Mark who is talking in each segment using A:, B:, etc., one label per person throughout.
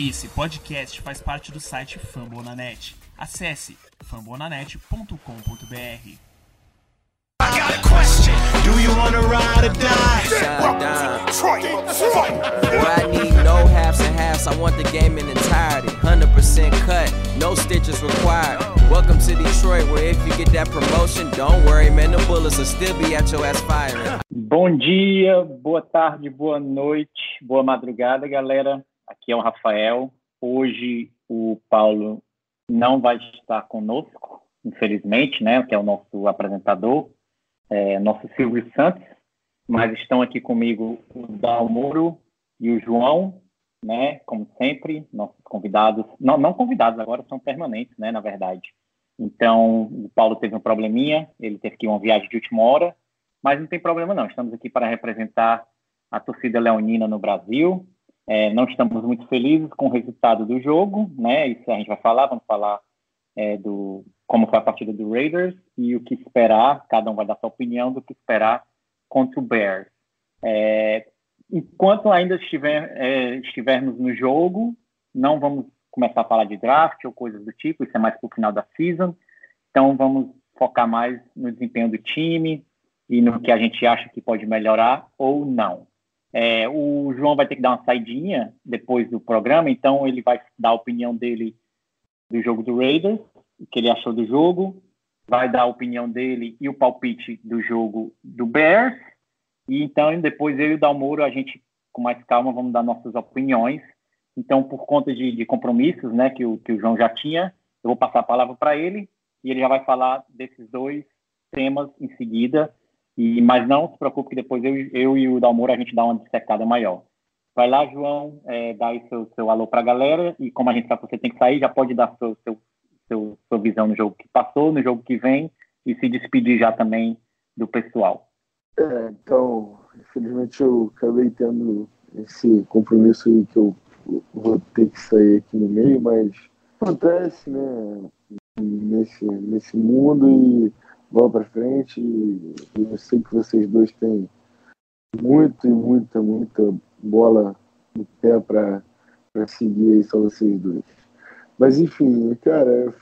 A: Esse podcast faz parte do site Fambonanet. Acesse fambonanet.com.br.
B: I got a question. Do you wanna ride or die?
C: I need no halves and halves. I want the game in entirety. 100% cut, no stitches required. Welcome to Detroit, where if you get that promotion, don't worry, man, the bullets will still be at your ass firing.
D: Bom dia, boa tarde, boa noite, boa madrugada, galera. Aqui é o Rafael. Hoje o Paulo não vai estar conosco, infelizmente, né? Que é o nosso apresentador, é, nosso Silvio Santos. Mas estão aqui comigo o Dalmoro e o João, né? Como sempre, nossos convidados. Não, não convidados, agora são permanentes, né? Na verdade. Então, o Paulo teve um probleminha, ele teve que ir uma viagem de última hora, mas não tem problema não. Estamos aqui para representar a torcida leonina no Brasil. É, não estamos muito felizes com o resultado do jogo, né? Isso a gente vai falar, vamos falar é, do como foi a partida do Raiders e o que esperar. Cada um vai dar sua opinião do que esperar contra o Bears. É, enquanto ainda estiver, é, estivermos no jogo, não vamos começar a falar de draft ou coisas do tipo. Isso é mais para o final da season. Então vamos focar mais no desempenho do time e no que a gente acha que pode melhorar ou não. É, o João vai ter que dar uma saidinha depois do programa, então ele vai dar a opinião dele do jogo do Raiders, o que ele achou do jogo, vai dar a opinião dele e o palpite do jogo do Bears, e então depois eu e o Dalmoro, a gente, com mais calma, vamos dar nossas opiniões. Então, por conta de, de compromissos né, que, o, que o João já tinha, eu vou passar a palavra para ele, e ele já vai falar desses dois temas em seguida, e, mas não se preocupe que depois eu, eu e o Dalmoro a gente dá uma dissecada maior. Vai lá, João, é, dá aí seu, seu alô para a galera. E como a gente sabe que você tem que sair, já pode dar seu, seu, seu, sua visão no jogo que passou, no jogo que vem e se despedir já também do pessoal.
E: É, então, infelizmente eu acabei tendo esse compromisso aí que eu vou ter que sair aqui no meio, mas acontece, né, nesse, nesse mundo e bola para frente. Eu sei que vocês dois têm muito e muita, muita bola no pé para seguir aí, só vocês dois. Mas enfim, cara,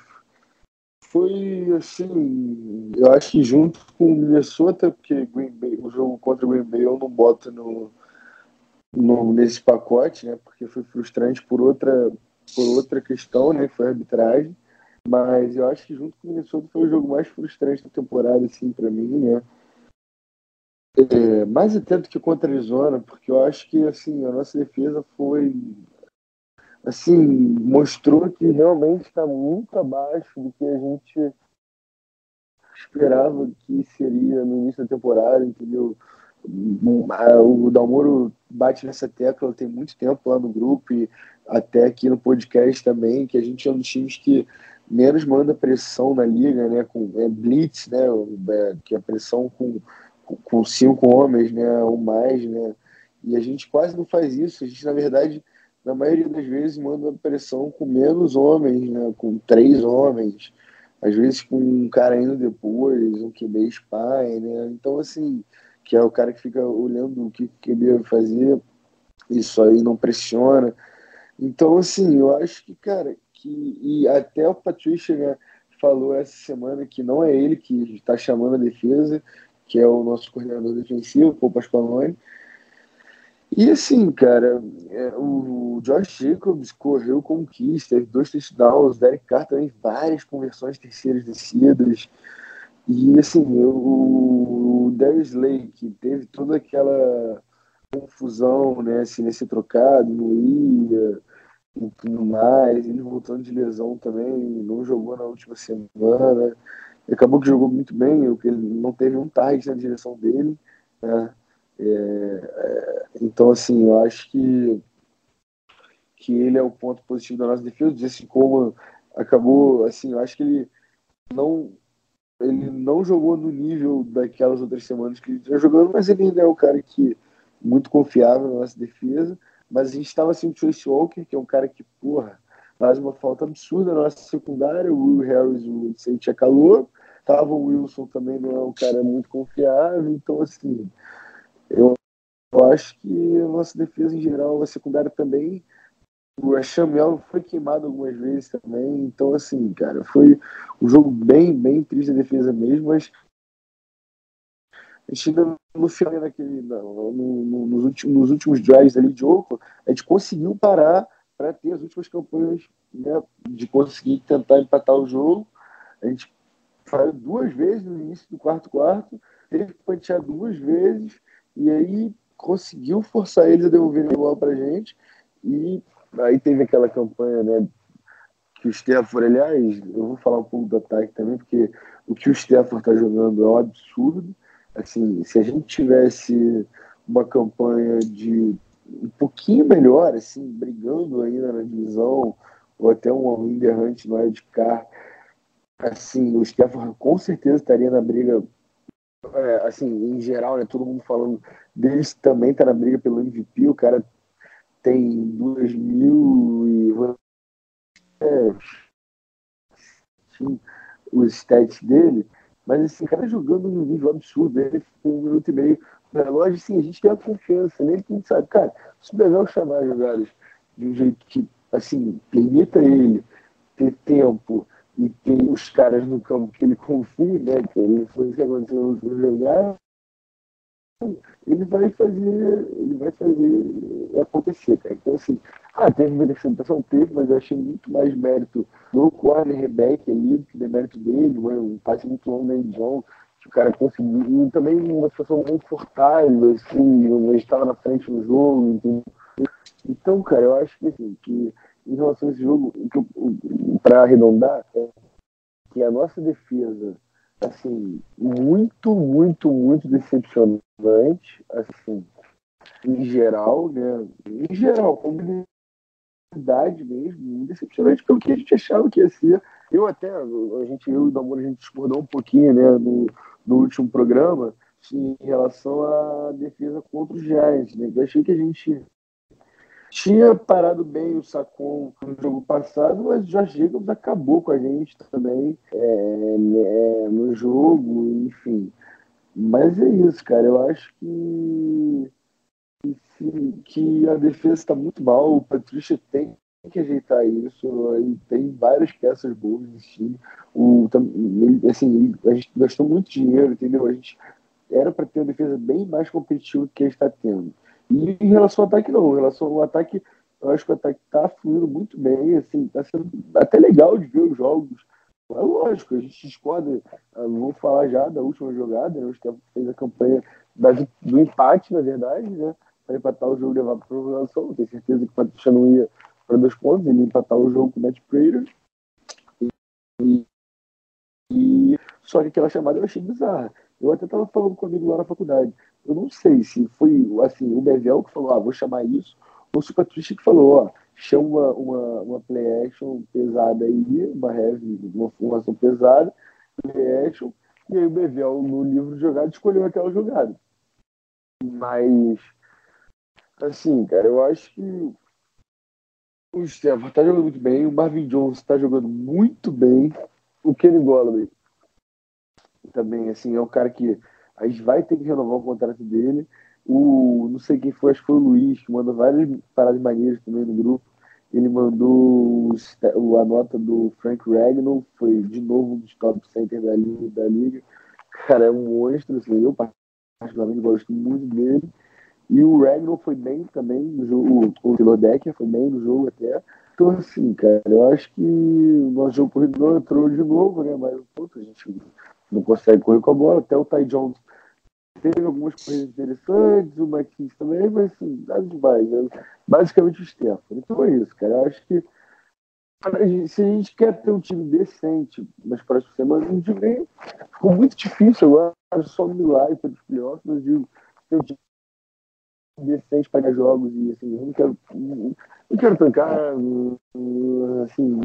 E: foi assim, eu acho que junto com o Minnesota, porque Green Bay, o jogo contra o Green Bay eu não boto no, no, nesse pacote, né? Porque foi frustrante por outra, por outra questão, né? Foi arbitragem. Mas eu acho que junto com o Minnesota foi o jogo mais frustrante da temporada, assim, para mim, né? É, mais até do que contra a Arizona, porque eu acho que, assim, a nossa defesa foi, assim, mostrou que realmente está muito abaixo do que a gente esperava que seria no início da temporada, entendeu? O Dalmoro bate nessa tecla tem muito tempo lá no grupo e até aqui no podcast também, que a gente é um dos times que menos manda pressão na liga, né? Com é, blitz, né? É, que é pressão com, com cinco homens, né? Ou mais, né? E a gente quase não faz isso. A gente, na verdade, na maioria das vezes, manda pressão com menos homens, né? Com três homens. Às vezes com um cara indo depois, um QB spy, né? Então, assim, que é o cara que fica olhando o que o QB vai fazer, isso aí não pressiona. Então, assim, eu acho que, cara, que e até o Patrícia né, falou essa semana que não é ele que está chamando a defesa, que é o nosso coordenador defensivo, o Pasqualone. E assim, cara, é, o Josh Jacobs correu conquista, teve dois touchdowns, o Derek Carr também várias conversões terceiras descidas. E assim, o Darius Lake teve toda aquela confusão, né, assim, nesse trocado, não ia, e tudo mais. Ele voltando de lesão também, não jogou na última semana. Acabou que jogou muito bem, ele não teve um target na direção dele. Né? É, é, então, assim, eu acho que, que ele é o ponto positivo da nossa defesa. Assim como acabou, assim, eu acho que ele não ele não jogou no nível daquelas outras semanas que ele estava jogando, mas ele ainda é o cara que muito confiável na nossa defesa. Mas a gente estava sem o Trace Walker, que é um cara que, porra, faz uma falta absurda na nossa secundária. O Will Harris, o Sente é calor. Tava o Wilson também, não é um cara muito confiável. Então, assim, eu, eu acho que a nossa defesa em geral, a secundária também, o Achamel foi queimado algumas vezes também. Então, assim, cara, foi um jogo bem, bem triste a defesa mesmo, mas a gente ainda no final, naquele, no, no, nos, últimos, nos últimos drives ali de Oakland, a gente conseguiu parar para ter as últimas campanhas né, de conseguir tentar empatar o jogo. A gente falhou duas vezes no início do quarto quarto, teve que pantear duas vezes, e aí conseguiu forçar eles a devolverem bola para gente. E aí teve aquela campanha, né? Que o Stafford, aliás, eu vou falar um pouco do ataque também, porque o que o Stafford está jogando é um absurdo. Assim, se a gente tivesse uma campanha de um pouquinho melhor, assim, brigando ainda na divisão, ou até um Winder Hunt no car, assim, o Stafford com certeza estaria na briga, é, assim, em geral, né, todo mundo falando deles também está na briga pelo MVP, o cara tem duas mil e é, os stats dele, mas assim, o cara jogando num nível absurdo, ele com um minuto e meio no relógio, assim, a gente tem a confiança nele, que a gente sabe, cara, se o Bevel chamar jogadas de um jeito que, assim, permita ele ter tempo e ter os caras no campo que ele confia, né, que ele foi o que aconteceu no último ele vai fazer, ele vai fazer acontecer, cara. Então, assim, ah, teve interceptação, teve, mas eu achei muito mais mérito do cornerback ali do que mérito dele, um passe muito longo da John, que o cara conseguiu, e também uma situação confortável, assim, estava na frente do jogo, entendeu? Então, cara, eu acho que, assim, que em relação a esse jogo, para arredondar, é que a nossa defesa assim, muito, muito, muito decepcionante, assim, em geral, né? Em geral, comunidade mesmo, decepcionante pelo que a gente achava que ia ser. Eu até, a gente, eu e o Damor, a gente discordou um pouquinho, né, no, no último programa, em relação à defesa contra os Giants, né? Eu achei que a gente tinha parado bem o Sacon no jogo passado, mas o Josh Jacobs acabou com a gente também é, é, no jogo, enfim. Mas é isso, cara. Eu acho que, que, que a defesa está muito mal. O Patrícia tem que ajeitar isso. Ele tem várias peças boas nesse time. O, assim, a gente gastou muito dinheiro, entendeu? A gente era para ter uma defesa bem mais competitiva do que a gente está tendo. E em relação ao ataque, não. Em relação ao ataque, eu acho que o ataque está fluindo muito bem, assim, está sendo até legal de ver os jogos. É lógico, a gente discorda, vou falar já da última jogada, né? O Stefano fez a campanha da, do empate, na verdade, né? Para empatar o jogo e levar para a prorrogação. Tenho certeza que o Patrícia não ia para dois pontos, ele ia empatar o jogo com o Matt Prater. E, e, só que aquela chamada eu achei bizarra. Eu até estava falando com amigo lá na faculdade. Eu não sei se foi assim, o Bevel que falou, ah, vou chamar isso, ou se o Patrícia que falou, ó, chama uma, uma, uma play action pesada aí, uma heavy, uma formação pesada, play action, e aí o Bevel, no livro de jogada, escolheu aquela jogada. Mas, assim, cara, eu acho que o Stefan tá jogando muito bem, o Marvin Jones tá jogando muito bem, o Kenny Golladay também, assim, é um cara que a gente vai ter que renovar o contrato dele. O, não sei quem foi, acho que foi o Luiz, que mandou várias paradas maneiras também no grupo. Ele mandou o, a nota do Frank Ragnow, foi de novo um dos top centers da. Da liga. Cara, é um monstro, assim, eu particularmente gosto muito dele. E o Ragnow foi bem também no jogo, o Philadelphia foi bem no jogo até. Então, assim, cara, eu acho que o nosso jogo corredor entrou de novo, né? Mas, puta, a gente não consegue correr com a bola. Até o Ty Jones teve algumas corridas interessantes, o McKinney também, mas assim, nada demais. Né? Basicamente o Stefano. Então é isso, cara. Eu acho que se a gente quer ter um time decente nas próximas semanas, a gente vem. Ficou muito difícil agora, só no milagre para os playoffs, mas digo, ter um time decente para jogos e assim, eu não quero, não quero tancar, assim,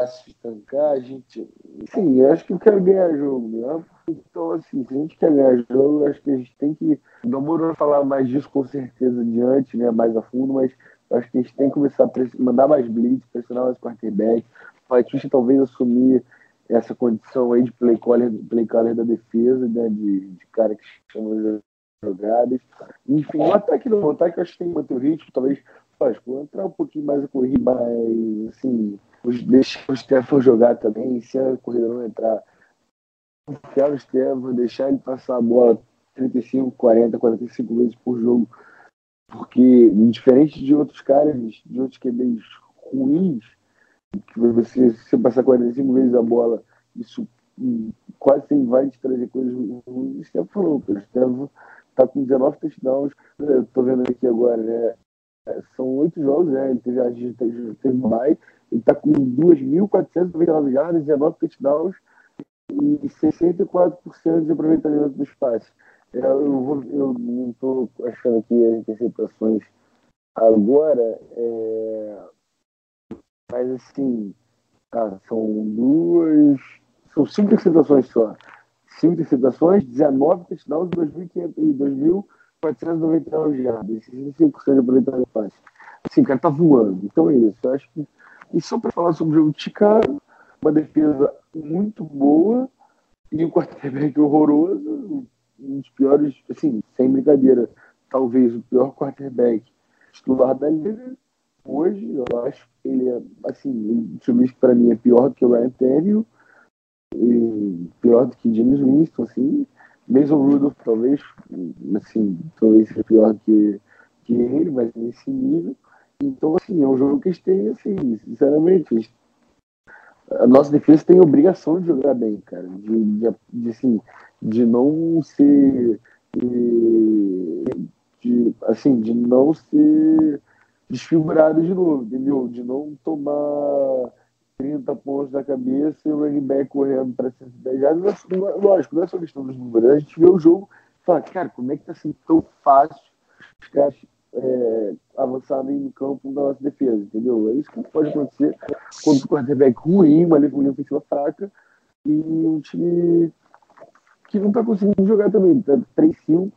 E: fácil de tancar, a gente. Sim, acho que eu quero ganhar jogo mesmo. Então, assim, se a gente quer ganhar jogo, acho que a gente tem que. Não vou falar mais disso com certeza adiante, né? Mais a fundo, mas acho que a gente tem que começar a mandar mais blitz, pressionar mais quarterback. O Patrícia talvez assumir essa condição aí de play caller, play caller da defesa, né? De, de cara que chama jogadas. Enfim, o ataque não, o ataque eu acho que tem que manter o ritmo, talvez lógico, entrar um pouquinho mais a corrida, mas assim, deixar o Stefan jogar também, se a corrida não entrar, confiar no Stefan, deixar ele passar a bola 35, 40, 45 vezes por jogo, porque diferente de outros caras, de outros QBs ruins, que você, se passar 45 vezes a bola, isso quase sempre vai te trazer coisas ruins. O Stefan falou, o Stefan tá com 19 touchdowns, eu tô vendo aqui agora, né? É, são oito jogos, né? Ele teve, a gente teve, mais, ele tá com 2.499 jardas, 19 touchdowns e 64% de aproveitamento dos passes. É, eu, vou, eu não estou achando aqui as interceptações agora, é, mas assim, ah, são duas, são cinco interceptações só. Cinco interceptações, 19 touchdowns e 2.499 jardas, 65% de aproveitamento de passe. Assim, o cara tá voando. Então é isso. Eu acho que. E só para falar sobre o jogo de Chicago, uma defesa muito boa e um quarterback horroroso, um dos piores, assim, sem brincadeira, talvez o pior quarterback titular da liga. Hoje, eu acho que ele é, assim, Trubisky para mim é pior do que o Ryan Tannehill, e pior do que James Winston, assim. Mason Rudolph, talvez, assim, talvez seja pior que, que ele, mas nesse nível. Então, assim, é um jogo que eles têm, assim, sinceramente, eles a nossa defesa tem obrigação de jogar bem, cara. De, de, de assim, de não ser. De, assim, de não ser desfigurado de novo, entendeu? De não tomar 30 pontos da cabeça e o running back correndo para 110 jardas. Lógico, não é só questão dos números. A gente vê o jogo e fala, cara, como é que tá sendo tão fácil os caras é, avançarem no campo da nossa defesa, entendeu? É isso que pode acontecer quando o quarterback ruim, uma linha ofensiva fraca e um time que não está conseguindo jogar também. Tá 3-5.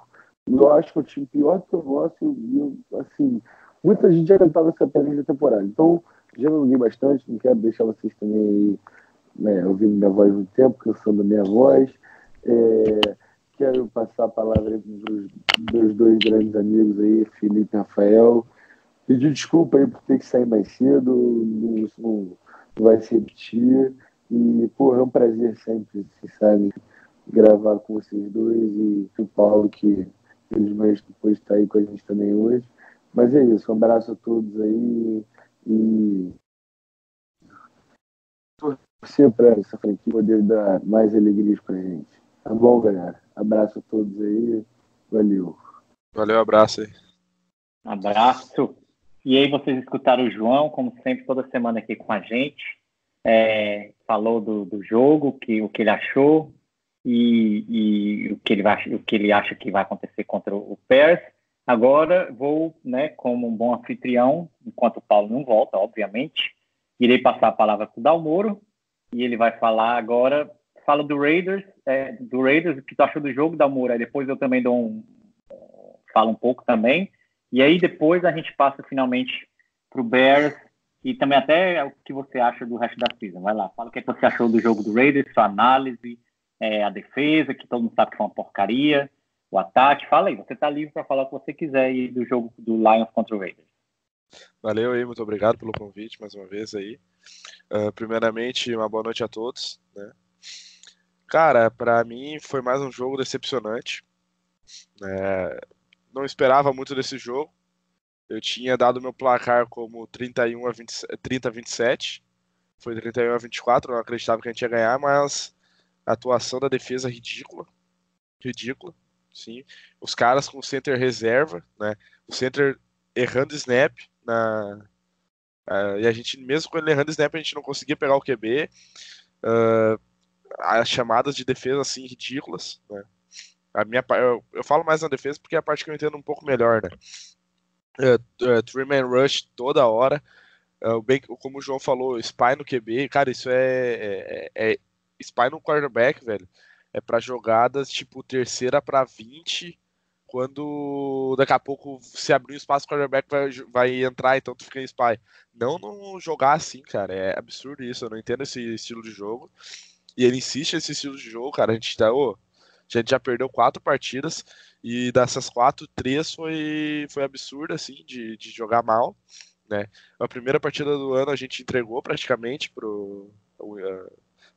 E: Eu acho que é um time pior do que o nosso. E, assim, muita gente já cantava essa pedra da temporada. Então, já não li bastante, não quero deixar vocês também né, ouvindo minha voz muito tempo, cansando da minha voz. É, quero passar a palavra para os meus dois grandes amigos aí, Felipe e Rafael. Pedir desculpa aí por ter que sair mais cedo, isso não, não vai se repetir. E, pô, é um prazer sempre, vocês sabem, gravar com vocês dois e o Paulo, que infelizmente depois está aí com a gente também hoje. Mas é isso, um abraço a todos aí e torcer para essa franquia poder dar mais alegrias para a gente. Tá bom, galera? Abraço a todos aí. Valeu.
F: Valeu, abraço aí.
D: Abraço. E aí, vocês escutaram o João, como sempre, toda semana aqui com a gente. É, falou do, do jogo, que, o que ele achou e, e, o, que ele vai, o que ele acha que vai acontecer contra o Bears. Agora vou, né, como um bom anfitrião, enquanto o Paulo não volta, obviamente, irei passar a palavra para o Dalmoro e ele vai falar agora. Fala do Raiders, é, do Raiders, o que tu achou do jogo, Dalmoro. Aí depois eu também dou um, falo um pouco também. E aí depois a gente passa finalmente para o Bears e também até o que você acha do resto da season. Vai lá, fala o que, é que você achou do jogo do Raiders, sua análise, é, a defesa, que todo mundo sabe que foi uma porcaria o ataque. Fala aí, você está livre para falar o que você quiser aí do jogo do Lions contra o Raiders.
F: Valeu aí, muito obrigado pelo convite mais uma vez aí. Uh, primeiramente, uma boa noite a todos. Né? Cara, para mim foi mais um jogo decepcionante. É, não esperava muito desse jogo. Eu tinha dado meu placar como 31 a 20, 30 a 27. Foi 31 a 24, não acreditava que a gente ia ganhar, mas a atuação da defesa ridícula. Ridícula sim. Os caras com center reserva, né? O center errando snap na uh, e a gente mesmo com ele errando snap a gente não conseguia pegar o QB. Uh, as chamadas de defesa assim ridículas, né? A minha eu, eu, falo mais na defesa porque é a parte que eu entendo um pouco melhor, né? Uh, uh, three man rush toda hora. Uh, bem, como o João falou, spy no QB, cara, isso é, é, é spy no quarterback, velho é para jogadas tipo terceira para 20, quando daqui a pouco se abrir um espaço, o quarterback vai, vai entrar, então tu fica em spy. Não, não jogar assim, cara, é absurdo isso, eu não entendo esse estilo de jogo. E ele insiste nesse estilo de jogo, cara, a gente tá, ô, A gente já perdeu quatro partidas e dessas quatro, três foi, foi absurda, assim, de, de jogar mal. Né? A primeira partida do ano a gente entregou praticamente pro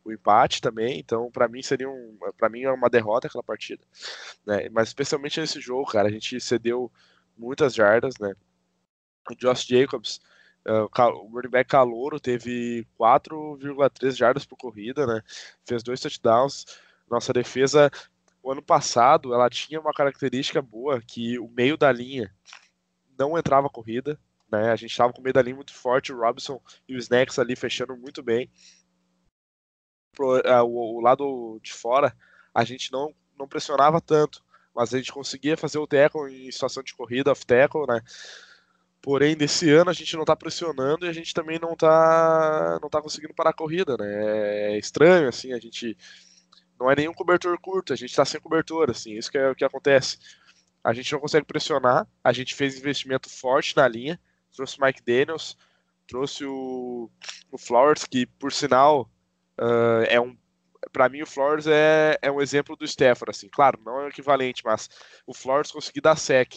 F: o empate também, então para mim seria um, para mim é uma derrota aquela partida, né? Mas especialmente nesse jogo, cara, a gente cedeu muitas jardas, né? O Josh Jacobs, uh, o running back calouro, teve 4,3 jardas por corrida, né? Fez dois touchdowns. Nossa defesa o ano passado ela tinha uma característica boa que o meio da linha não entrava corrida, né? A gente estava com o meio da linha muito forte, o Robinson e o Snacks ali fechando muito bem. Uh, o, lado de fora a gente não, não pressionava tanto, mas a gente conseguia fazer o tackle em situação de corrida, off tackle, né? Porém, desse ano a gente não está pressionando e a gente também não está não tá conseguindo parar a corrida, né? É estranho, assim, a gente não é nenhum cobertor curto, a gente está sem cobertor, assim, isso que é o que acontece. A gente não consegue pressionar, a gente fez investimento forte na linha, trouxe o Mike Daniels, trouxe o, o Flowers, que por sinal uh, é um. Para mim, o Flowers é, é um exemplo do Stafford, assim, claro, não é o equivalente, mas o Flowers conseguir dar sec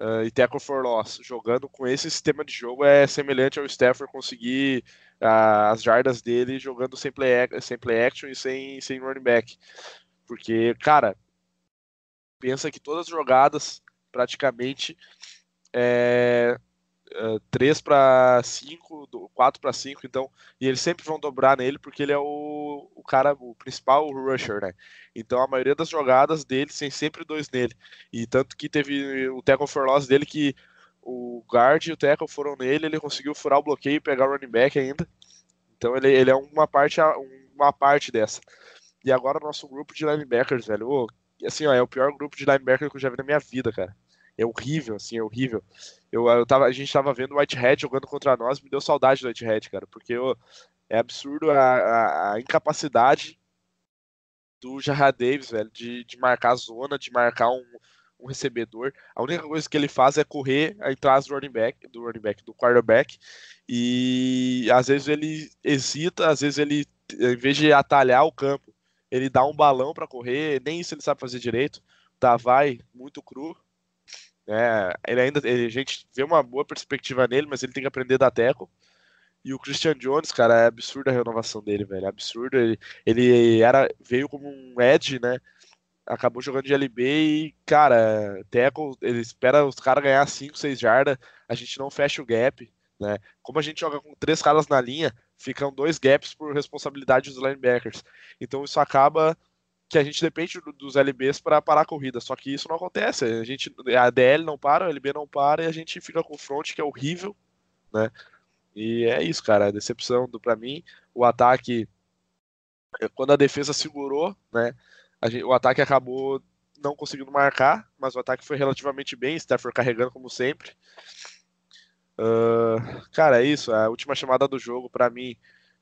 F: uh, e tackle for loss, jogando com esse sistema de jogo é semelhante ao Stafford conseguir as jardas dele jogando sem play, sem play action e sem, sem running back. Porque, cara, pensa que todas as jogadas, praticamente, é, é 3 para 5, 4 para 5, então, e eles sempre vão dobrar nele porque ele é o, o cara, o principal rusher, né? Então a maioria das jogadas dele tem sempre dois nele. E tanto que teve o tackle for loss dele que o guard e o tackle foram nele, ele conseguiu furar o bloqueio e pegar o running back ainda. Então ele, ele é uma parte, uma parte dessa. E agora o nosso grupo de linebackers, velho, oh, assim, ó, é o pior grupo de linebacker que eu já vi na minha vida, cara. É horrível, assim, é horrível. Eu, eu tava, a gente tava vendo o Whitehead jogando contra nós, me deu saudade do Whitehead, cara, porque oh, é absurdo a, a, a incapacidade do Jarrah Davis, velho, de, de marcar a zona, de marcar um, um recebedor. A única coisa que ele faz é correr atrás do running back, do running back, do quarterback. E às vezes ele hesita, às vezes ele, em vez de atalhar o campo, ele dá um balão para correr, nem isso ele sabe fazer direito. Tá, vai muito cru. É, ele ainda, ele, a gente vê uma boa perspectiva nele, mas ele tem que aprender da teco. E o Christian Jones, cara, é absurda a renovação dele, velho. É absurdo. Ele, ele era, veio como um edge, né? acabou jogando de LB e, cara, Teco, ele espera os caras ganhar 5, 6 jardas, a gente não fecha o gap, né? Como a gente joga com três caras na linha, ficam dois gaps por responsabilidade dos linebackers. Então isso acaba que a gente depende dos LBs para parar a corrida, só que isso não acontece. A gente a DL não para, o LB não para e a gente fica com o front que é horrível, né? E é isso, cara, a decepção do para mim, o ataque quando a defesa segurou, né? Gente, o ataque acabou não conseguindo marcar, mas o ataque foi relativamente bem, Stafford carregando como sempre. Uh, cara, é isso. A última chamada do jogo, para mim,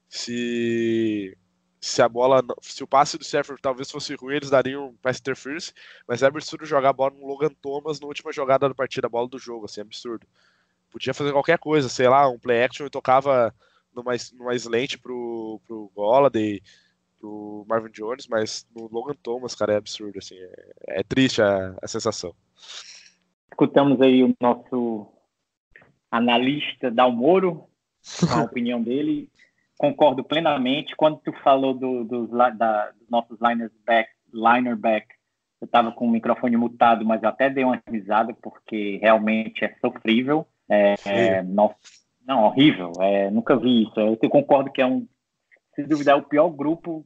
F: se se a bola, se o passe do Stafford talvez fosse ruim, eles dariam um pass interference, mas é absurdo jogar a bola no Logan Thomas na última jogada da partida, a bola do jogo, assim, é absurdo. Podia fazer qualquer coisa, sei lá, um play action e tocava numa, numa slant pro, pro Golladay, pro Marvin Jones, mas no Logan Thomas, cara, é absurdo, assim, é, é triste a, a sensação.
D: Escutamos aí o nosso analista Dalmoro, a opinião dele. Concordo plenamente. Quando tu falou do, do, da, dos nossos liners back, liner back, eu estava com o microfone mutado, mas até dei uma risada, porque realmente é sofrível. É, é, nossa, não, horrível. É, nunca vi isso. Eu concordo que é um, se duvidar, é o pior grupo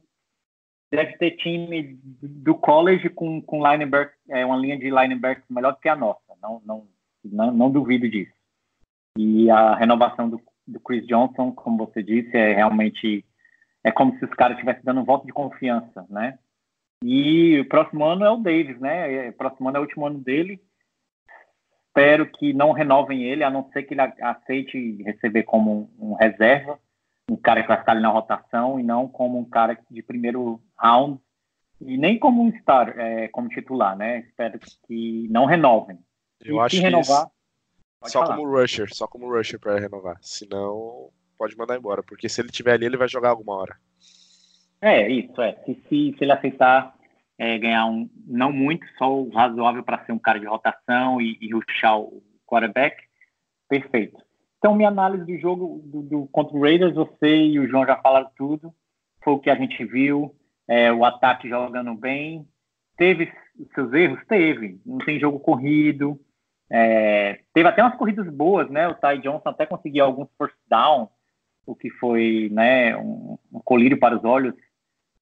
D: deve ter time do college com, com linebacker, é, uma linha de linebacker melhor do que a nossa. Não, não, não, não duvido disso. E a renovação do, do, Chris Johnson, como você disse, é realmente é como se os caras estivessem dando um voto de confiança, né? E o próximo ano é o Davis, né? É, o próximo ano é o último ano dele. Espero que não renovem ele, a não ser que ele aceite receber como um, um reserva um cara que vai ficar ali na rotação e não como um cara de primeiro round e nem como um star, é, como titular, né? Espero que não renovem.
F: Eu e acho que renovar, só falar. como rusher, só como rusher para renovar. Senão pode mandar embora, porque se ele tiver ali ele vai jogar alguma hora.
D: É isso, é. Se, se, se ele aceitar é, ganhar um, não muito, só o razoável para ser um cara de rotação e, e ruxar o quarterback, perfeito. Então, minha análise do jogo do, do, contra o Raiders, você e o João já falaram tudo, foi o que a gente viu, é, o ataque jogando bem, teve seus erros? Teve, não tem jogo corrido, é, teve até umas corridas boas, né? O Ty Johnson até conseguiu alguns first down, o que foi né, um, um colírio para os olhos.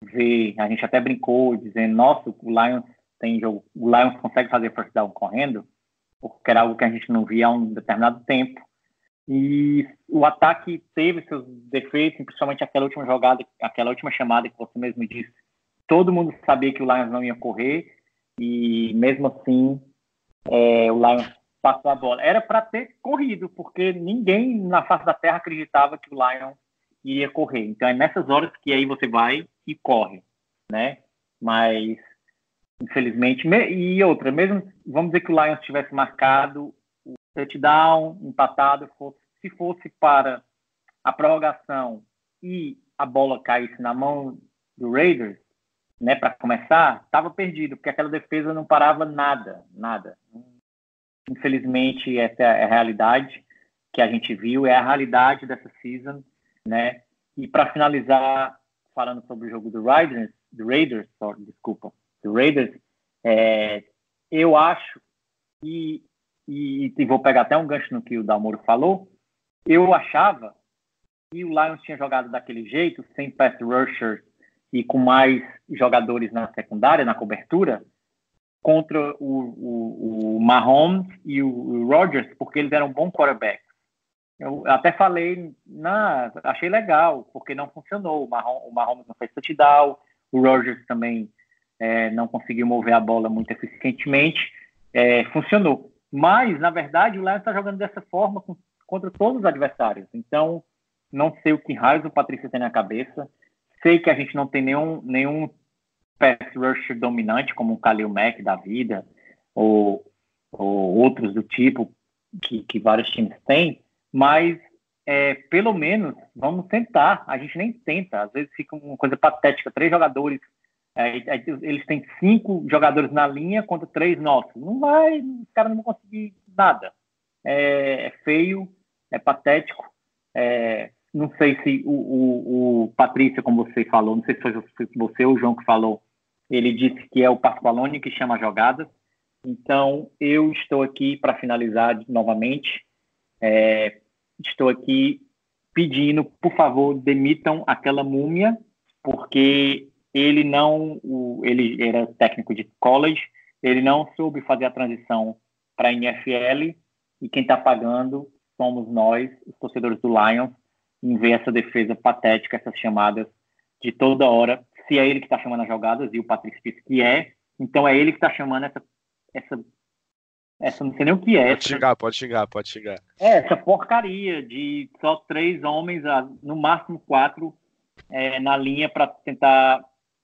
D: Ver, a gente até brincou dizendo, nossa, o Lions tem jogo, o Lions consegue fazer first down correndo, porque era algo que a gente não via há um determinado tempo. E o ataque teve seus defeitos, principalmente aquela última jogada, aquela última chamada que você mesmo disse. Todo mundo sabia que o Lions não ia correr e mesmo assim é, o Lions passou a bola. Era para ter corrido, porque ninguém na face da terra acreditava que o Lions iria correr. Então é nessas horas que aí você vai e corre, né? Mas infelizmente e outra, mesmo vamos dizer que o Lions tivesse marcado o touchdown, empatado, fosse, se fosse para a prorrogação e a bola caísse na mão do Raiders, né, para começar, estava perdido, porque aquela defesa não parava nada, nada. Infelizmente, essa é a realidade que a gente viu, é a realidade dessa season, né? E para finalizar, falando sobre o jogo do Raiders, do Raiders, sorry, desculpa, do Raiders, é, eu acho e, e, e, vou pegar até um gancho no que o Dalmoro falou, eu achava que o Lions tinha jogado daquele jeito, sem pass rusher e com mais jogadores na secundária, na cobertura, contra o, o, o Mahomes e o, o Rodgers, porque eles eram bons quarterbacks. Eu até falei, achei legal, porque não funcionou. O Mahomes, o Mahomes não fez touchdown, o Rodgers também é, não conseguiu mover a bola muito eficientemente. É, funcionou. Mas, na verdade, o Lions está jogando dessa forma com, contra todos os adversários. Então, não sei o que raios o Patrícia tem na cabeça. Sei que a gente não tem nenhum, nenhum pass rusher dominante, como o Khalil Mack da vida, ou, ou outros do tipo que, que vários times têm, mas é, pelo menos vamos tentar. A gente nem tenta, às vezes fica uma coisa patética. Três jogadores, é, é, eles têm cinco jogadores na linha contra três nossos. Não vai, os caras não vão conseguir nada. É, é feio, é patético. É, não sei se o, o, o, Patrícia, como você falou, não sei se foi você ou o João que falou, ele disse que é o Pasqualone que chama jogadas. Então, eu estou aqui para finalizar novamente. É, estou aqui pedindo, por favor, demitam aquela múmia, porque ele não, o, ele era técnico de college, ele não soube fazer a transição para a NFL e quem está pagando somos nós, os torcedores do Lions, em ver essa defesa patética, essas chamadas de toda hora. Se é ele que está chamando as jogadas, e o Patrick disse que é, então é ele que está chamando essa, essa, essa. Não sei nem o que é.
F: Pode essa, xingar, pode xingar, pode xingar.
D: É, essa porcaria de só três homens, no máximo quatro, é, na linha para tentar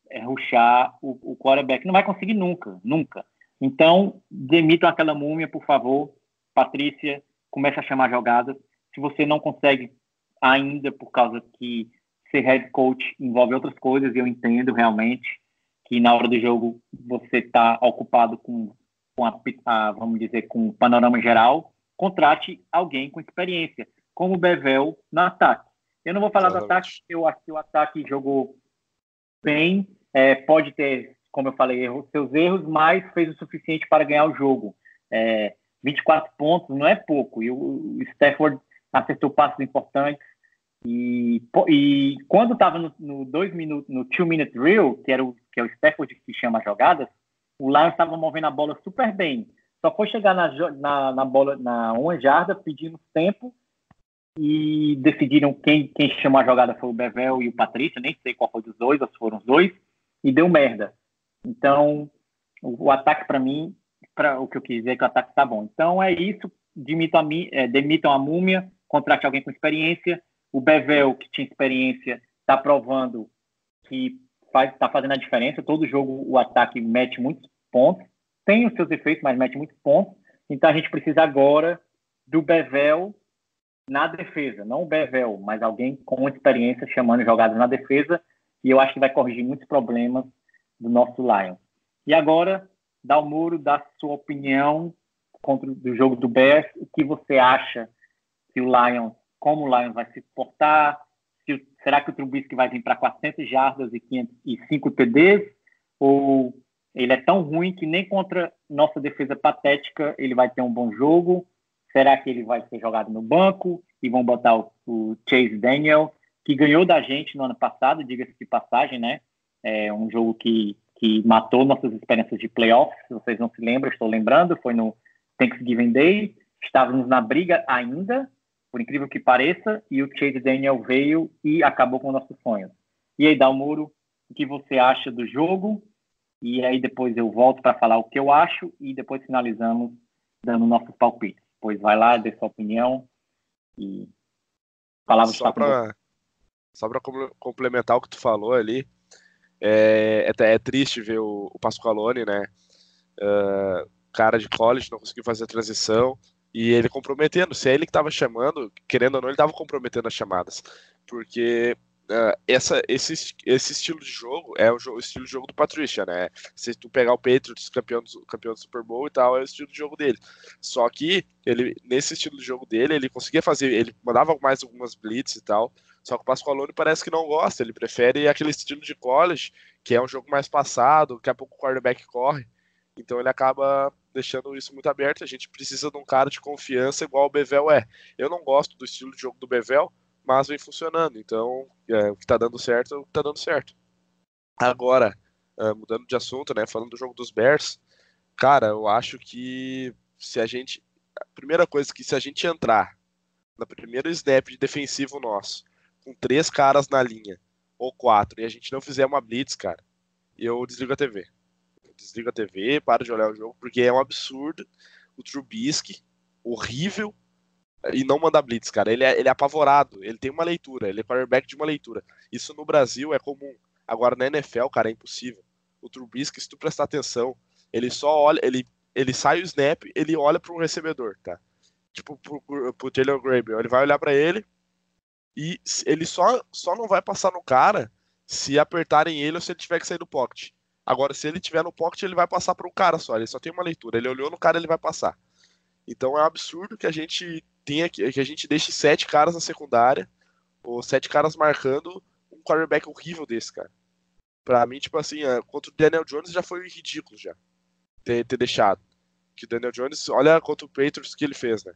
D: é, ruxar o, o quarterback. Não vai conseguir nunca, nunca. Então, demitam aquela múmia, por favor. Patrícia, comece a chamar jogadas. Se você não consegue ainda por causa que ser head coach envolve outras coisas e eu entendo realmente que na hora do jogo você está ocupado com, com a, a, vamos dizer, com o panorama geral, contrate alguém com experiência, como o Bevel no ataque. Eu não vou falar Exatamente. do ataque, eu acho que o ataque jogou bem, é, pode ter, como eu falei, erros, seus erros, mas fez o suficiente para ganhar o jogo. É, 24 pontos não é pouco, e o, o Stafford acertou passos importantes, e, e quando estava no, no dois minutos, no two minute drill, que era o que é o Stafford que chama jogadas, o Lions estava movendo a bola super bem. Só foi chegar na, na, na bola na uma jarda, pedindo tempo e decidiram quem, quem chamou a jogada foi o Bevel e o Patrício, nem sei qual foi dos dois, ou se foram os dois, e deu merda. Então, o, o ataque para mim, para o que eu quis dizer é que o ataque tá bom. Então é isso, demitam a, é, demitam a múmia, contrate alguém com experiência, o Bevel, que tinha experiência, está provando que está fazendo a diferença. Todo jogo o ataque mete muitos pontos. Tem os seus efeitos, mas mete muitos pontos. Então a gente precisa agora do Bevel na defesa. Não o Bevel, mas alguém com experiência chamando jogadas na defesa. E eu acho que vai corrigir muitos problemas do nosso Lions. E agora, dá o muro da sua opinião contra do jogo do Bears, o que você acha que o Lions, como o Lions vai se portar, se, será que o Trubisky vai vir para 400 jardas e, 500, e 5 TDs, ou ele é tão ruim que nem contra nossa defesa patética ele vai ter um bom jogo, será que ele vai ser jogado no banco e vão botar o, o Chase Daniel, que ganhou da gente no ano passado, diga-se de passagem, né, é um jogo que, que matou nossas experiências de playoffs, se vocês não se lembram, estou lembrando, foi no Thanksgiving Day, estávamos na briga ainda, por incrível que pareça, e o Chase Daniel veio e acabou com nossos sonhos. E aí, Dalmuro, o que você acha do jogo? E aí depois eu volto para falar o que eu acho e depois finalizamos dando nossos palpites. Pois vai lá, dê sua opinião e palavras
F: só para só para complementar o que tu falou ali, é, é, é triste ver o, o Pasqualone, né? Uh, cara de college, não conseguiu fazer a transição. E ele comprometendo, se é ele que estava chamando, querendo ou não, ele estava comprometendo as chamadas. Porque uh, essa, esse, esse estilo de jogo é o, jogo, o, estilo de jogo do Patricia, né? Se tu pegar o Patriots, campeão do, campeão do Super Bowl e tal, é o estilo de jogo dele. Só que ele, nesse estilo de jogo dele, ele conseguia fazer, ele mandava mais algumas blitz e tal. Só que o Pasqualone parece que não gosta, ele prefere aquele estilo de college, que é um jogo mais passado, daqui a pouco o quarterback corre. Então ele acaba deixando isso muito aberto. A gente precisa de um cara de confiança igual o Bevel é. Eu não gosto do estilo de jogo do Bevel, mas vem funcionando. Então, é, o que está dando certo, é o que está dando certo. Agora, uh, mudando de assunto, né, falando do jogo dos Bears, cara, eu acho que se a gente. A primeira coisa que se a gente entrar na primeira snap de defensivo nosso, com três caras na linha, ou quatro, e a gente não fizer uma blitz, cara, eu desligo a TV desliga a TV, para de olhar o jogo, porque é um absurdo o Trubisky, horrível, e não manda blitz, cara. Ele é, ele é apavorado, ele tem uma leitura, ele é quarterback de uma leitura. Isso no Brasil é comum. Agora na NFL, cara, é impossível. O Trubisky, se tu prestar atenção, ele só olha, ele, ele sai o snap, ele olha para um recebedor, tá? Tipo pro, pro, pro Taylor Gabriel, ele vai olhar para ele e ele só, só não vai passar no cara se apertarem ele ou se ele tiver que sair do pocket. Agora, se ele tiver no pocket, ele vai passar para um cara só. Ele só tem uma leitura. Ele olhou no cara, ele vai passar. Então é um absurdo que a gente tenha que a gente deixe sete caras na secundária ou sete caras marcando um quarterback horrível desse, cara. Pra mim, tipo assim, é, contra o Daniel Jones já foi ridículo já ter, ter deixado. Que o Daniel Jones, olha contra o Patriots que ele fez, né?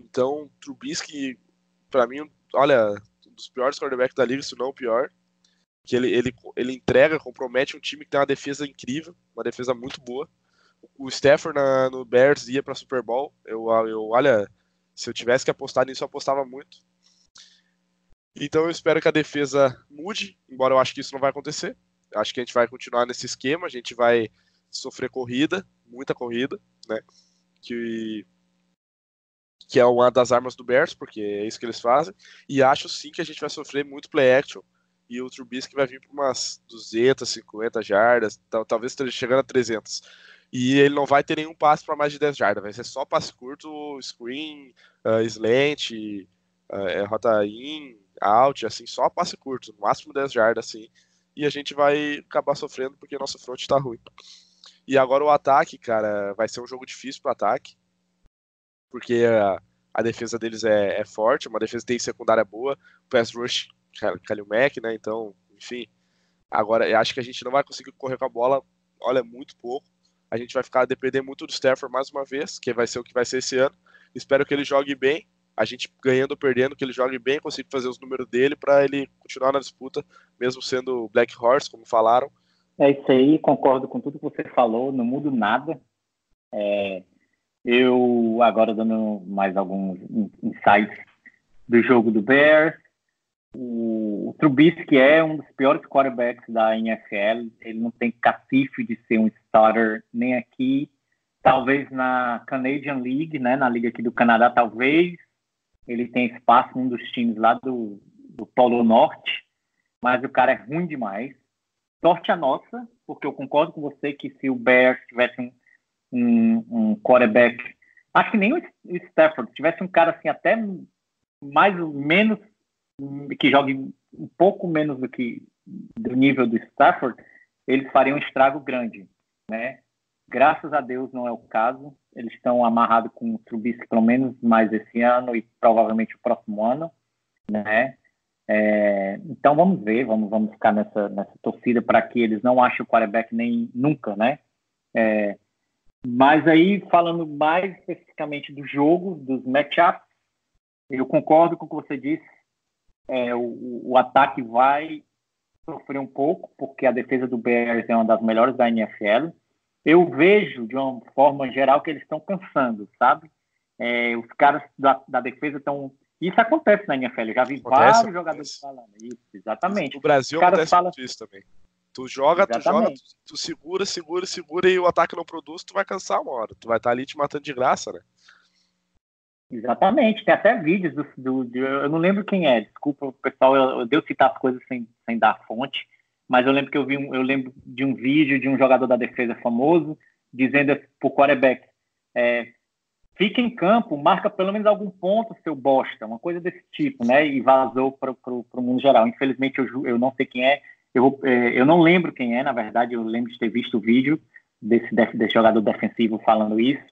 F: Então, Trubisky, pra mim, olha, um dos piores quarterbacks da liga, se não o pior que ele, ele, ele entrega, compromete um time que tem uma defesa incrível, uma defesa muito boa. O Stafford na, no Bears ia para Super Bowl. Eu, eu, olha, se eu tivesse que apostar nisso, eu apostava muito. Então eu espero que a defesa mude, embora eu acho que isso não vai acontecer. Eu acho que a gente vai continuar nesse esquema, a gente vai sofrer corrida, muita corrida, né? Que, que é uma das armas do Bears, porque é isso que eles fazem. E acho sim que a gente vai sofrer muito play action e o Trubisky vai vir para umas 250 jardas, talvez chegando a 300. E ele não vai ter nenhum passe para mais de 10 jardas, vai ser só passe curto, screen, uh, slant, uh, rota in, out, assim, só passe curto, no máximo 10 jardas, assim. E a gente vai acabar sofrendo porque nosso front está ruim. E agora o ataque, cara, vai ser um jogo difícil para ataque, porque a, a defesa deles é, é, forte, uma defesa tem secundária boa, o pass rush Kalil Mack, né? Então, enfim. Agora, eu acho que a gente não vai conseguir correr com a bola, olha, muito pouco. A gente vai ficar a depender muito do Stafford mais uma vez, que vai ser o que vai ser esse ano. Espero que ele jogue bem. A gente ganhando ou perdendo, que ele jogue bem, consiga fazer os números dele para ele continuar na disputa, mesmo sendo Black Horse, como falaram.
D: É isso aí, concordo com tudo que você falou, não mudo nada. É, eu, agora dando mais alguns insights do jogo do Bears, o, Trubisky é um dos piores quarterbacks da NFL. Ele não tem cacife de ser um starter nem aqui. Talvez na Canadian League, né, na liga aqui do Canadá, talvez ele tenha espaço num dos times lá do, do Polo Norte, mas o cara é ruim demais. Sorte a nossa, porque eu concordo com você que se o Bears tivesse um, um, um quarterback, acho que nem o Stafford, tivesse um cara assim até mais ou menos que jogue um pouco menos do que do nível do Stafford, eles fariam um estrago grande, né? Graças a Deus não é o caso. Eles estão amarrados com o Trubisky pelo menos mais esse ano e provavelmente o próximo ano, né? É, então vamos ver, vamos, vamos ficar nessa, nessa torcida para que eles não achem o quarterback nem nunca, né? É, mas aí, falando mais especificamente do jogo, dos matchups, eu concordo com o que você disse. É, o, o, ataque vai sofrer um pouco, porque a defesa do Bears é uma das melhores da NFL. Eu vejo, de uma forma geral, que eles estão cansando, sabe? É, os caras da, da defesa estão. Isso acontece na NFL. Eu já vi acontece, vários acontece. jogadores falando isso, exatamente.
F: No Brasil acontece fala... isso também. Tu joga, Exatamente. tu joga, tu, tu, segura, segura, segura e o ataque não produz, tu vai cansar uma hora. Tu vai estar tá ali te matando de graça, né?
D: Exatamente, tem até vídeos do, do, do eu não lembro quem é, desculpa pessoal, eu, eu devo citar as coisas sem, sem dar fonte, mas eu lembro que eu vi um, eu lembro de um vídeo de um jogador da defesa famoso dizendo pro quarterback, é, fica em campo, marca pelo menos algum ponto, seu bosta, uma coisa desse tipo, né? E vazou para o mundo geral. Infelizmente eu, eu não sei quem é, eu, é, eu não lembro quem é, na verdade, eu lembro de ter visto o vídeo desse, desse jogador defensivo falando isso.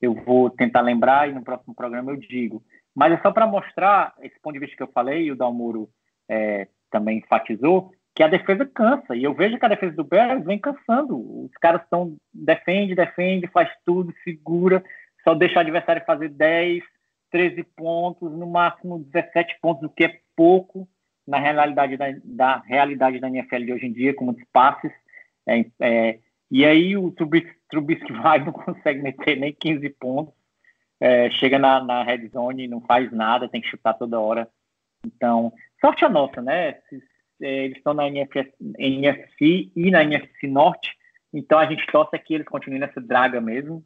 D: Eu vou tentar lembrar e no próximo programa eu digo. Mas é só para mostrar esse ponto de vista que eu falei, e o Dalmuro é, também enfatizou, que a defesa cansa. E eu vejo que a defesa do Bears vem cansando. Os caras estão defende, defende, faz tudo, segura, só deixa o adversário fazer 10, 13 pontos, no máximo 17 pontos, o que é pouco na realidade da, da realidade da NFL de hoje em dia, com muitos passes. É, é, e aí o Trubisky, Trubisky vai, não consegue meter nem 15 pontos. É, chega na, na red zone, não faz nada, tem que chutar toda hora. Então, sorte a nossa, né? É, eles estão na NFC, NFC e na NFC Norte, então a gente torce que eles continuem nessa draga mesmo,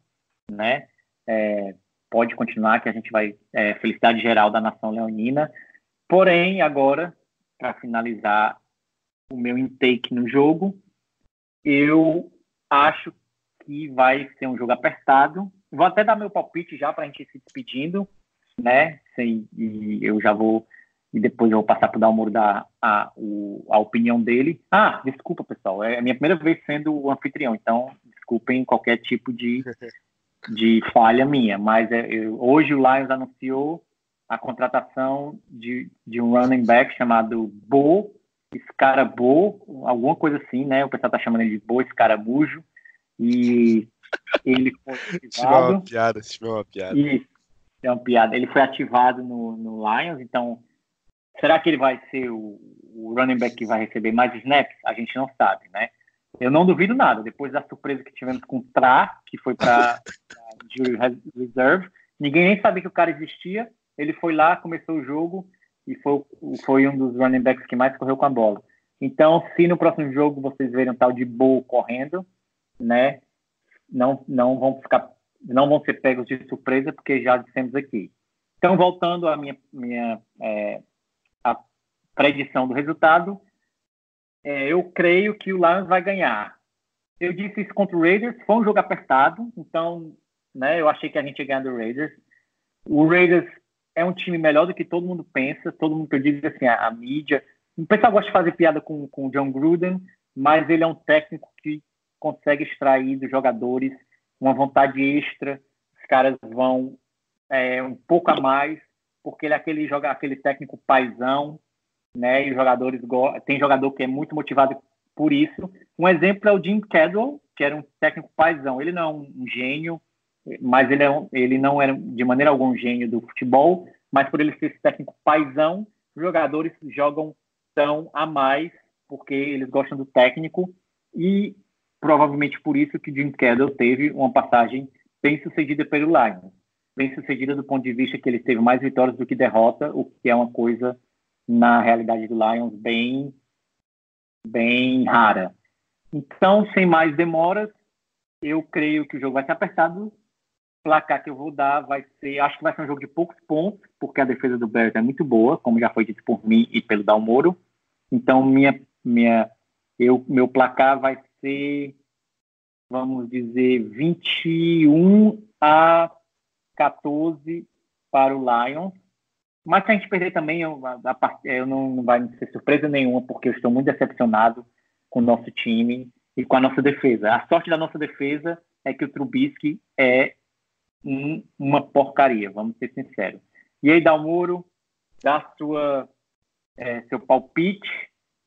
D: né? É, pode continuar, que a gente vai. É, felicidade geral da nação leonina. Porém, agora para finalizar o meu intake no jogo, eu acho que vai ser um jogo apertado. Vou até dar meu palpite já para a gente ir se despedindo, né? Sem, e eu já vou e depois eu vou passar para o Dalmoro dar a, o, a opinião dele. Ah, desculpa, pessoal, é a minha primeira vez sendo o anfitrião, então desculpem qualquer tipo de, de falha minha, mas é, eu, hoje o Lions anunciou a contratação de, de um running back chamado Bo, Bo, alguma coisa assim, né? O pessoal tá chamando ele de Bo Escaramujo. E ele foi ativado.
F: é uma piada, é uma piada.
D: Isso, é uma piada. Ele foi ativado no, no Lions, então será que ele vai ser o, o running back que vai receber mais snaps? A gente não sabe, né? Eu não duvido nada. Depois da surpresa que tivemos com o Tra, que foi para Jury Reserve, ninguém nem sabia que o cara existia ele foi lá, começou o jogo e foi, foi um dos running backs que mais correu com a bola. Então, se no próximo jogo vocês verem um tal de Bo correndo, né, não, não vão ficar, não vão ser pegos de surpresa, porque já dissemos aqui. Então, voltando à minha, minha é, a predição do resultado, é, eu creio que o Lions vai ganhar. Eu disse isso contra o Raiders, foi um jogo apertado, então, né, eu achei que a gente ia ganhar do Raiders. O Raiders é um time melhor do que todo mundo pensa, todo mundo que eu digo assim, a, a mídia. O pessoal gosta de fazer piada com, com o John Gruden, mas ele é um técnico que consegue extrair dos jogadores uma vontade extra. Os caras vão é, um pouco a mais, porque ele é aquele, joga, aquele técnico paisão, né? E os jogadores tem jogador que é muito motivado por isso. Um exemplo é o Jim Cadwell, que era um técnico paisão. Ele não é um, gênio, mas ele, é um, ele não era de maneira alguma um gênio do futebol, mas por ele ser esse técnico paisão, os jogadores jogam tão a mais, porque eles gostam do técnico, e provavelmente por isso que Jim Cadwell teve uma passagem bem sucedida pelo Lions. Bem sucedida do ponto de vista que ele teve mais vitórias do que derrota, o que é uma coisa, na realidade do Lions, bem, bem rara. Então, sem mais demoras, eu creio que o jogo vai ser apertado, placar que eu vou dar vai ser, acho que vai ser um jogo de poucos pontos, porque a defesa do Bears é muito boa, como já foi dito por mim e pelo Dalmoro. Então, minha, minha, eu, meu placar vai ser, vamos dizer, 21 a 14 para o Lions. Mas se a gente perder também, eu, a, a, eu não, não vai ser surpresa nenhuma, porque eu estou muito decepcionado com o nosso time. e com a nossa defesa. A sorte da nossa defesa é que o Trubisky é um, uma porcaria, vamos ser sinceros. E aí, Dalmuro, dá sua, é, seu palpite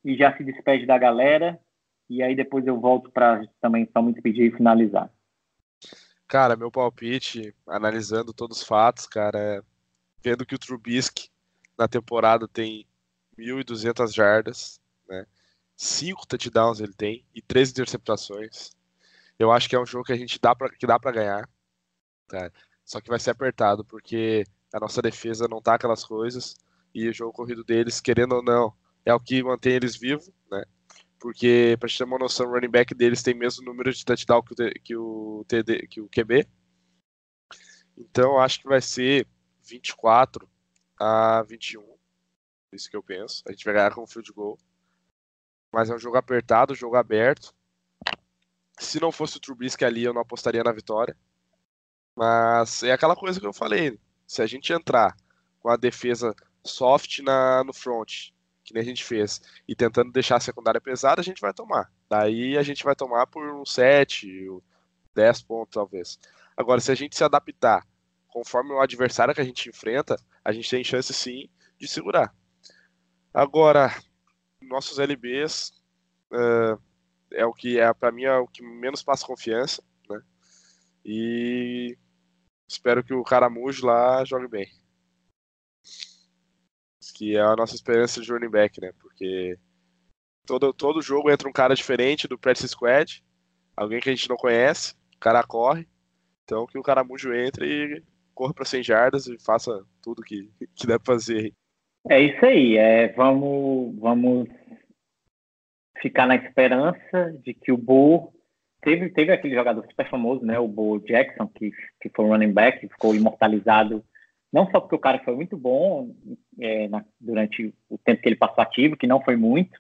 D: e já se despede da galera. E aí depois eu volto para também só me despedir e finalizar.
F: Cara, meu palpite, analisando todos os fatos, cara, é vendo que o Trubisky na temporada tem 1.200 jardas, né? Cinco touchdowns ele tem e três interceptações. Eu acho que é um jogo que a gente dá pra, que dá para ganhar, Só que vai ser apertado porque a nossa defesa não tá aquelas coisas e o jogo corrido deles, querendo ou não, é o que mantém eles vivos, né? Porque, para te ter uma noção, o running back deles tem mesmo número de touchdown que o, que o, TD, que o QB. Então, acho que vai ser 24 a 21. Isso que eu penso. A gente vai ganhar com o field goal. Mas é um jogo apertado, jogo aberto. Se não fosse o Trubisky ali, eu não apostaria na vitória. Mas é aquela coisa que eu falei. Se a gente entrar com a defesa soft na, no front, que nem a gente fez, e tentando deixar a secundária pesada, a gente vai tomar. Daí a gente vai tomar por um 7, 10 pontos talvez. Agora, se a gente se adaptar conforme o adversário que a gente enfrenta, a gente tem chance sim de segurar. Agora, nossos LBs uh, é o que é para mim é o que menos passa confiança, né? E espero que o Caramujo lá jogue bem que é a nossa esperança de running back, né? Porque todo, todo jogo entra um cara diferente do practice squad, alguém que a gente não conhece, o cara corre, então que o Caramujo entre e corra para 100 jardas e faça tudo que, que deve fazer.
D: É isso aí, é, vamos, vamos ficar na esperança de que o Bo teve, teve aquele jogador super famoso, né, o Bo Jackson, que, que foi um running back, ficou imortalizado não só porque o cara foi muito bom é, na, durante o tempo que ele passou ativo, que não foi muito,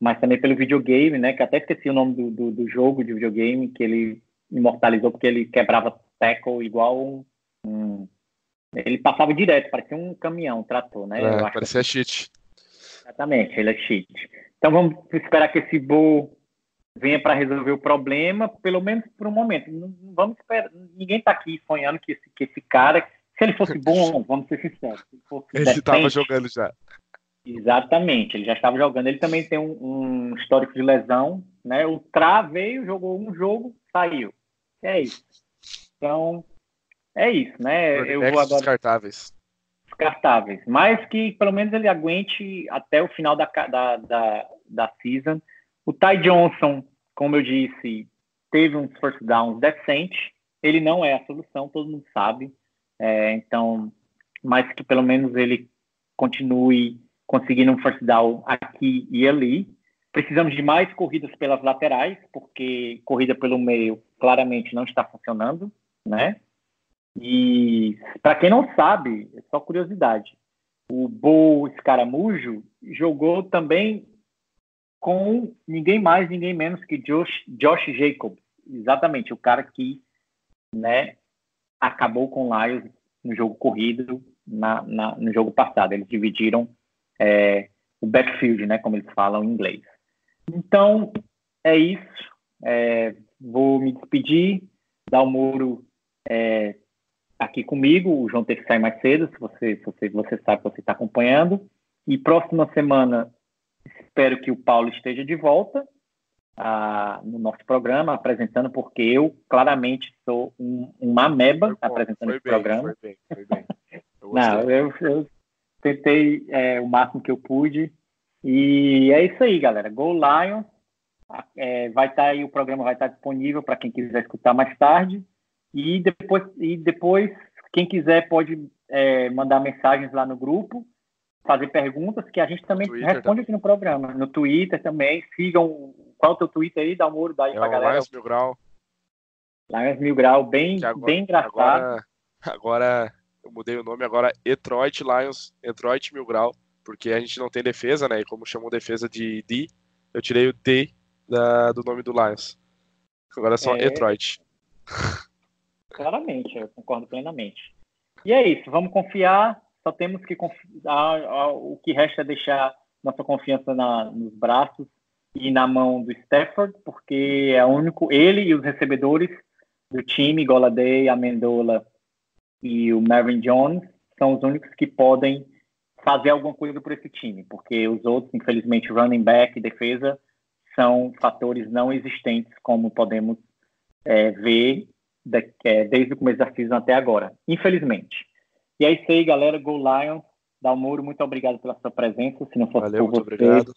D: mas também pelo videogame, né? Que até esqueci o nome do, do, do jogo de videogame que ele imortalizou porque ele quebrava tackle igual um, um ele passava direto, parecia um caminhão, um trator, né?
F: É, parecia que... cheat.
D: Exatamente, ele é cheat. Então vamos esperar que esse Bo venha para resolver o problema, pelo menos por um momento. Não, vamos esperar. Ninguém está aqui sonhando que esse, que esse cara se ele fosse bom, vamos ser sinceros.
F: ele estava jogando já.
D: Exatamente, ele já estava jogando. Ele também tem um, um, histórico de lesão, né? O Tra veio, jogou um jogo, saiu. É isso. Então, é isso, né?
F: Eu vou agora... descartáveis.
D: Descartáveis. Mas que pelo menos ele aguente até o final da, da, da, da season. O Ty Johnson, como eu disse, teve uns first downs decentes. Ele não é a solução, todo mundo sabe. É, então, mas que pelo menos ele continue conseguindo um first down aqui e ali. Precisamos de mais corridas pelas laterais, porque corrida pelo meio claramente não está funcionando, né? E para quem não sabe, é só curiosidade, o Bo Escaramujo jogou também com ninguém mais, ninguém menos que Josh, Josh Jacobs, exatamente o cara que, né, acabou com o Lions no jogo corrido na, na, no jogo passado. Eles dividiram é, o backfield, né, como eles falam em inglês. Então, é isso. É, vou me despedir, dar o muro é, aqui comigo. O João teve que sair mais cedo, se você, se você, você sabe que você está acompanhando. E próxima semana, espero que o Paulo esteja de volta no nosso programa, apresentando, porque eu claramente sou um, uma ameba apresentando esse bem, programa. Foi bem, foi bem. Eu Não, eu, eu tentei é, o máximo que eu pude. E é isso aí, galera. Go Lions. É, vai estar tá aí, o programa vai estar tá disponível para quem quiser escutar mais tarde. E depois, e depois quem quiser pode é, mandar mensagens lá no grupo, fazer perguntas que a gente também Twitter, responde tá? aqui no programa. No Twitter também. Sigam qual o teu Twitter aí? Dá um muro daí é pra galera.
F: Lions Mil Grau.
D: Lions Mil Grau, bem, agora, bem engraçado.
F: Agora, agora, eu mudei o nome, agora Detroit Lions, Detroit Mil Grau, porque a gente não tem defesa, né? E como chamam defesa de D, eu tirei o T da, do nome do Lions. Agora é só é... Detroit.
D: Claramente, eu concordo plenamente. E é isso, vamos confiar, só temos que confiar, o que resta é deixar nossa confiança na, nos braços ir na mão do Stafford, porque é o único, ele e os recebedores do time, Goladay, Amendola e o Marvin Jones, são os únicos que podem fazer alguma coisa por esse time, porque os outros, infelizmente, running back e defesa, são fatores não existentes, como podemos é, ver de, é, desde o começo da season até agora, infelizmente. E é isso aí, galera. Go Lions. Dalmoro, muito obrigado pela sua presença. Se não fosse
F: Valeu,
D: por você,
F: obrigado.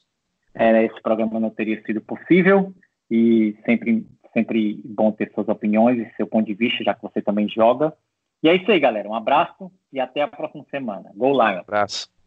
D: é, esse programa não teria sido possível. E sempre, sempre bom ter suas opiniões e seu ponto de vista, já que você também joga. E é isso aí, galera. Um abraço e até a próxima semana. Go Lions!
F: Abraço.